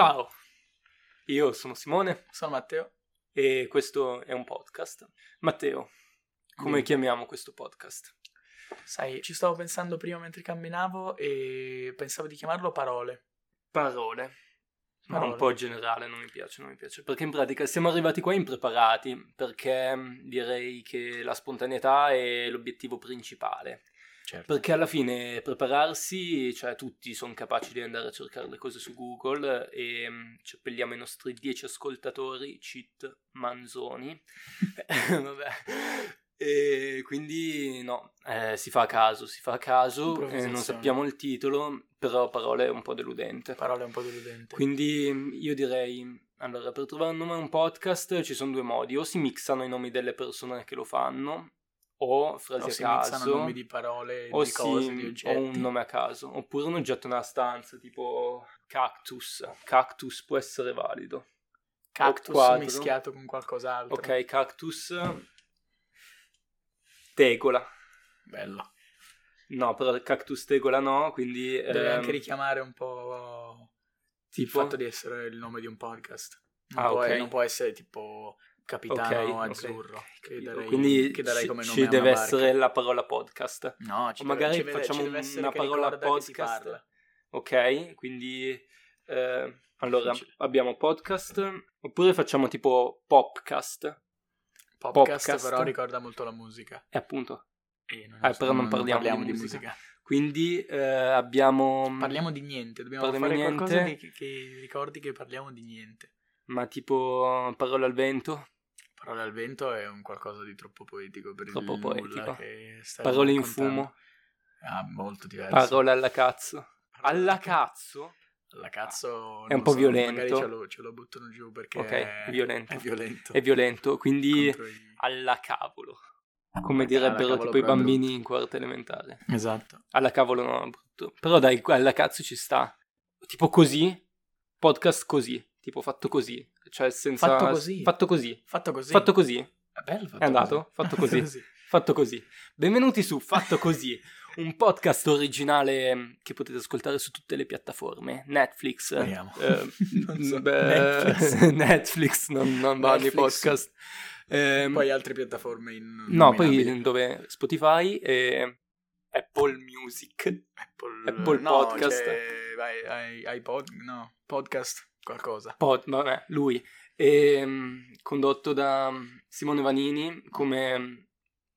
Ciao, io sono Simone Sono Matteo. e questo è un podcast. Matteo, come Dimmi. chiamiamo questo podcast? Sai, ci stavo pensando prima mentre camminavo e pensavo di chiamarlo parole. Parole. Ma un Parole. po' generale, non mi piace, non mi piace. Perché in pratica siamo arrivati qua impreparati, perché mh, direi che la spontaneità è l'obiettivo principale. Certo. Perché alla fine prepararsi, cioè tutti sono capaci di andare a cercare le cose su Google e mh, ci appelliamo i nostri 10 ascoltatori, cheat manzoni. Vabbè. E quindi no, eh, si fa a caso, si fa a caso, eh, non sappiamo il titolo, però parole è un po' deludente. Parole un po' deludenti. Quindi mh, io direi, allora, per trovare un nome a un podcast ci sono due modi, o si mixano i nomi delle persone che lo fanno, o frasi o a si caso, mixano nomi di parole, o, di cose, sì, di o oggetti. un nome a caso, oppure un oggetto nella stanza, tipo cactus. Cactus può essere valido. Cactus mischiato con qualcos'altro. Ok, cactus. Tegola. Bello. No, però cactus tegola no, quindi... Deve ehm, anche richiamare un po' il tipo... fatto di essere il nome di un podcast. Non, Ah, può, ok. non può essere tipo Capitano Ok, ok, Azzurro. Che capito. darei, quindi che darei ci, deve barca. essere la parola podcast. No, ci O deve- magari ci deve- facciamo ci deve essere una parola podcast. Ok, quindi... eh, allora, abbiamo podcast, oppure facciamo tipo popcast. Podcast, Podcast. però ricorda molto la musica. E appunto, E non, Eh, però non parliamo di musica. quindi eh, abbiamo... Parliamo di niente, dobbiamo Parliamo fare di qualcosa niente. che, che ricordi che parliamo di niente. Ma tipo parole al vento? Parole al vento è un qualcosa di troppo poetico per Troppo il poetico. Parole in fumo? Ah, molto diverso. Parole alla cazzo? Alla cazzo? Alla cazzo È un non po' so, violento. Magari ce lo, ce lo buttano giù perché Ok, è violento. È violento. È violento, quindi i- alla cavolo. Come direbbero tipo i bambini in quarta elementare. Esatto. Alla cavolo no, è brutto. Però dai, alla cazzo ci sta. Tipo così, podcast così, tipo fatto così. Cioè senza... Fatto così? Fatto così. Fatto così. Fatto così. È bello fatto È andato? così. Fatto così. Fatto così. Benvenuti su Fatto Così, un podcast originale che potete ascoltare su tutte le piattaforme. Netflix. Eh, Non so. beh, Netflix. Netflix, non, non Netflix. podcast. Ehm, Poi altre piattaforme in no, poi dove Spotify e Apple Music. Apple, Apple no, Podcast. c'è- vai- ai- iPod, no, podcast, qualcosa. Pod, vabbè, lui. Ehm, condotto da Simone Vanini come,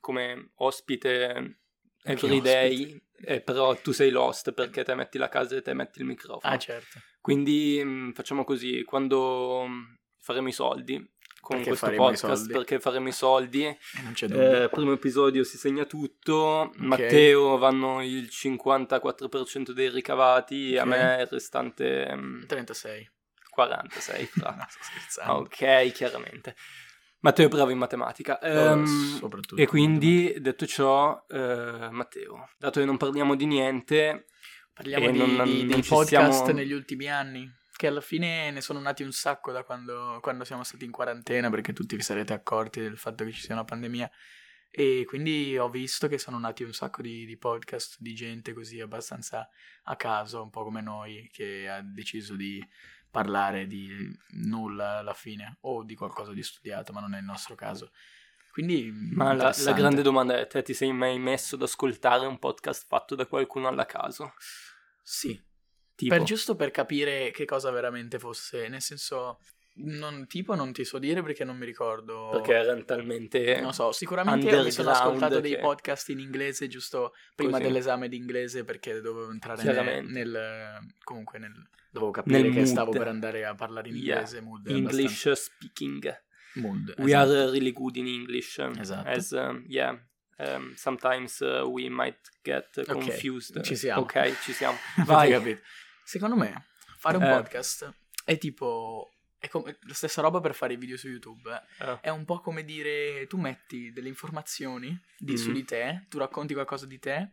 come ospite everyday, eh, però tu sei lost perché te metti la casa e te metti il microfono. Ah, certo. Quindi mh, facciamo così, quando mh, faremo i soldi con Perché questo podcast, perché faremo i soldi, E non c'è dubbio. eh, primo episodio si segna tutto, Matteo vanno il 54% dei ricavati, a Ok. me il restante mh, 36. 46 fra. No, sto scherzando. ok, chiaramente. Matteo è bravo in matematica. Ehm, soprattutto e quindi, detto ciò, eh, Matteo, dato che non parliamo di niente, Parliamo di, non- di- non podcast siamo- negli ultimi anni, che alla fine ne sono nati un sacco da quando, quando siamo stati in quarantena, perché tutti vi sarete accorti del fatto che ci sia una pandemia. E quindi ho visto che sono nati un sacco di, di podcast di gente così abbastanza a caso, un po' come noi, che ha deciso di parlare di nulla alla fine, o di qualcosa di studiato, ma non è il nostro caso. Quindi, ma la, la grande domanda è, te ti sei mai messo ad ascoltare un podcast fatto da qualcuno alla caso? Sì, Tipo, Per giusto per capire che cosa veramente fosse, nel senso, non, tipo non ti so dire perché non mi ricordo. perché erano talmente... Non so, sicuramente mi sono ascoltato dei che- podcast in inglese giusto prima Così. dell'esame di inglese perché dovevo entrare nel, nel- comunque nel, dovevo capire Nel che mood. stavo per andare a parlare in Yeah. inglese, mood è English speaking. abbastanza- mood, We esatto. are really good in English. Esatto. As, um, yeah, um, sometimes uh, we might get uh, confused. ci siamo. Ok, ci siamo. Vai. Secondo me, fare un Eh. podcast è tipo. È come la stessa roba per fare i video su YouTube. eh. Eh, È un po' come dire: tu metti delle informazioni di- su Mhm. di te, tu racconti qualcosa di te,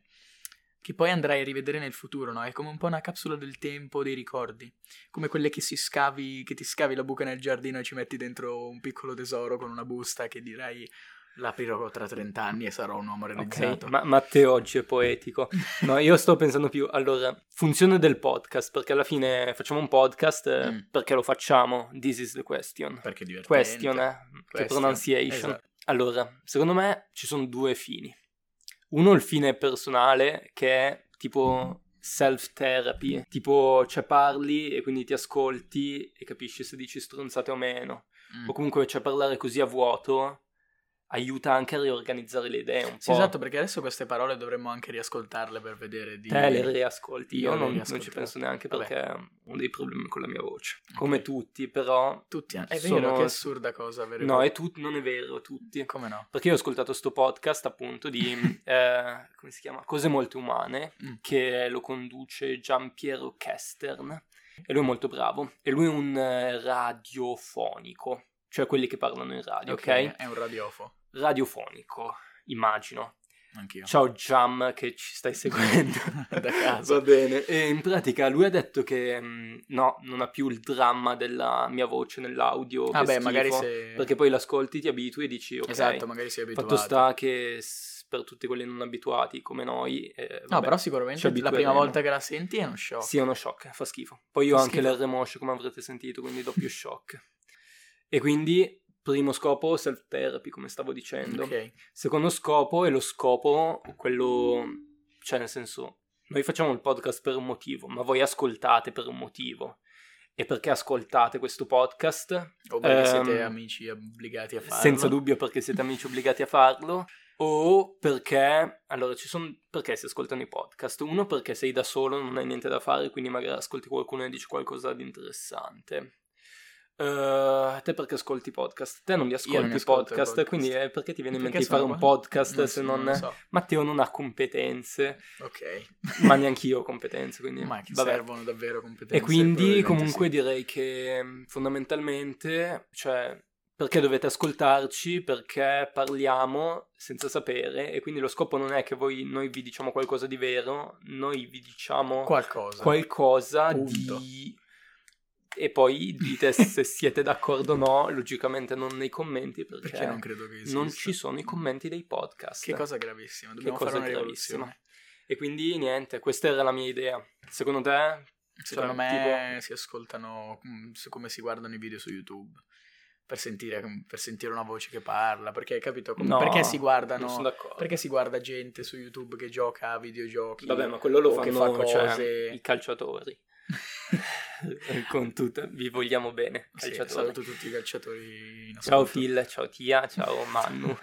che poi andrai a rivedere nel futuro, no? È come un po' una capsula del tempo dei ricordi. Come quelle che si scavi, che ti scavi la buca nel giardino e ci metti dentro un piccolo tesoro con una busta che dirai. L'aprirò tra 30 anni e sarò un uomo realizzato. Ok, ma Matteo oggi è poetico. No, io sto pensando più, allora, funzione del podcast, perché alla fine facciamo un podcast, eh, Mm. perché lo facciamo? This is the question. Perché è divertente. Question, eh? Che Question, pronunciation. esatto. Allora, secondo me ci sono due fini. Uno il fine personale, che è tipo self-therapy, tipo cioè parli e quindi ti ascolti e capisci se dici stronzate o meno. Mm. O comunque cioè parlare così a vuoto aiuta anche a riorganizzare le idee un Sì, po'. esatto, perché adesso queste parole dovremmo anche riascoltarle per vedere di... Te le riascolti, io Io non, non ci penso neanche Vabbè. perché ho dei problemi con la mia voce. Come tutti, però... Tutti. È sono- vero, che assurda cosa avere... No, è tu- non è vero, tutti. Come no? Perché io ho ascoltato sto podcast appunto di, eh, come si chiama? Cose molto umane, Mm. che lo conduce Giampiero Kestern, e lui è molto bravo, e lui è un eh, radiofonico, cioè quelli che parlano in radio, ok? È un radiofo. Radiofonico, immagino. Anch'io. Ciao Jam che ci stai seguendo. Da casa. Va bene. E in pratica lui ha detto che mh, no, non ha più il dramma della mia voce nell'audio. Vabbè, schifo, magari se... Perché poi l'ascolti, ti abitui e dici ok. Esatto, magari sei abituato. Fatto sta che per tutti quelli non abituati come noi... eh, No, vabbè, però ci sicuramente la prima volta che la senti è uno shock. Sì, è uno shock, fa schifo. Poi io ho anche l'R-Mosh, come avrete sentito, quindi doppio shock. E quindi, primo scopo, self-therapy, come stavo dicendo. Ok. Secondo scopo è lo scopo, quello, cioè nel senso, noi facciamo il podcast per un motivo, ma voi ascoltate per un motivo. E perché ascoltate questo podcast? O perché Ehm, siete amici obbligati a farlo. Senza dubbio perché siete amici obbligati a farlo. O perché, allora ci sono, perché si ascoltano i podcast? Uno perché sei da solo, non hai niente da fare, quindi magari ascolti qualcuno e dici qualcosa di interessante. Eh, te perché ascolti i podcast? Te non li ascolti non podcast, podcast. quindi eh, perché ti viene in mente di fare un podcast Non se non... lo so. Matteo non ha competenze, Ok. ma neanche io ho competenze, quindi... Ma che vabbè. servono davvero competenze? E quindi comunque sì. direi che mh, fondamentalmente, cioè, perché dovete ascoltarci? Perché parliamo senza sapere e quindi lo scopo non è che voi, noi vi diciamo qualcosa di vero, noi vi diciamo Qualcosa. qualcosa Punto. di... E poi dite se siete d'accordo o no, logicamente non nei commenti perché, Perché non credo che esista. non ci sono i commenti dei podcast. Che cosa gravissima. Che Dobbiamo cosa fare una gravissima. E quindi niente, questa era la mia idea. Secondo te? Secondo Cioè, me si ascoltano mm, su come si guardano i video su YouTube. Per sentire, per sentire una voce che parla. Perché, capito? Come- No, perché si guardano... Perché si guarda gente su YouTube che gioca a videogiochi? Vabbè, ma quello lo fanno fa cioè, cose... i calciatori. Con tutto, vi vogliamo bene, Sì, calciatori. saluto tutti i calciatori Ciao. Phil, ciao Tia, ciao Mannu.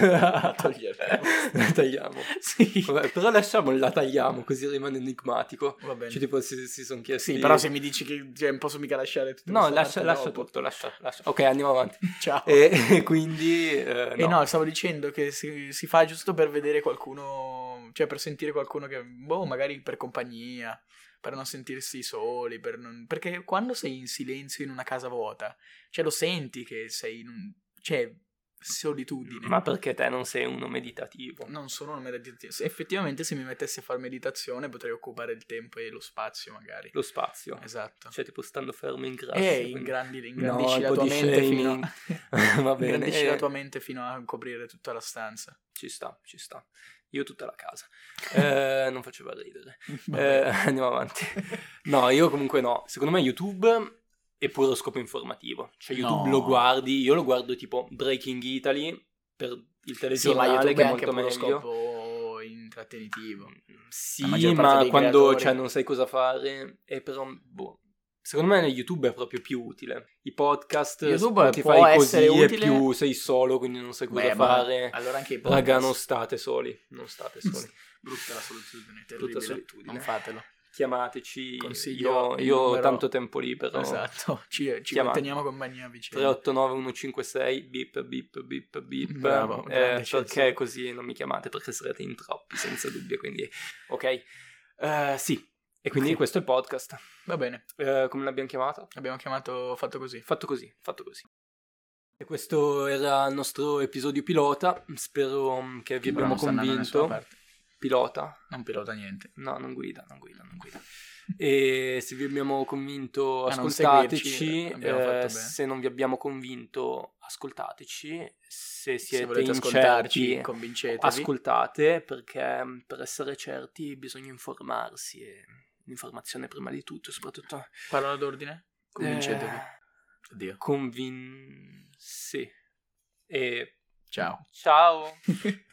La tagliamo. Sì. Vabbè, però lasciamo la tagliamo, così rimane enigmatico. Va bene. Cioè, tipo, si, si sono chiesti... Sì, però se mi dici che cioè, posso mica lasciare tutto No, lascia, lascia tutto, lascia, lascia. Ok, andiamo avanti. Ciao. E quindi... eh, E no, stavo dicendo che si, si fa giusto per vedere qualcuno, cioè per sentire qualcuno che, boh, magari per compagnia, per non sentirsi soli, per non... perché quando sei in silenzio in una casa vuota, cioè lo senti che sei in un... cioè solitudine. Ma perché te non sei uno meditativo? Non sono una meditazione. Se effettivamente se mi mettessi a fare meditazione potrei occupare il tempo e lo spazio magari. Lo spazio. Esatto. Cioè, tipo, stando fermo in grasso. e quindi- ingrandi, No, ingrandisci un la po' tua mente fino a... Va bene. ingrandisci eh, la tua mente fino a coprire tutta la stanza. Ci sta, ci sta. Io tutta la casa. Eh, non faceva ridere. Eh, andiamo avanti. No, io comunque no. Secondo me YouTube è puro scopo informativo. Cioè YouTube No. lo guardi, io lo guardo tipo Breaking Italy per il Sì, ma telegiornale YouTube che è molto meglio. scopo intrattenitivo. Sì, ma quando cioè, non sai cosa fare, è però boh. Secondo me YouTube è proprio più utile. I podcast, YouTube Spotify può così utile- più sei solo, quindi non sai cosa Beh, fare. Allora anche i podcast. Raga, non state soli, non state soli. Brutta la solitudine, terribile. solitudine. Non fatelo. Chiamateci, Consiglio io, ho tanto tempo libero. Esatto, ci, ci Chiamate. teniamo compagnia vicino. 389 156 bip bip bip bip Bravo, Eh, perché così non mi chiamate perché sarete in troppi senza dubbio quindi ok Eh, sì e quindi Ok. questo è il podcast Va bene, Eh, come l'abbiamo chiamato? abbiamo chiamato fatto così. fatto così fatto così e questo era il nostro episodio pilota spero mm, che vi abbiamo Però non convinto pilota. Non pilota niente. No, non guida, non guida, non guida. E se vi abbiamo convinto, non ascoltateci. fatto eh, se non vi abbiamo convinto, ascoltateci. Se Se siete volete ascoltarci, incerti, convincetevi. ascoltate perché mm, per essere certi bisogna informarsi e l'informazione prima di tutto, soprattutto Parola d'ordine? Convincetevi. eh, Addio. convin... sì. E Ciao. ciao.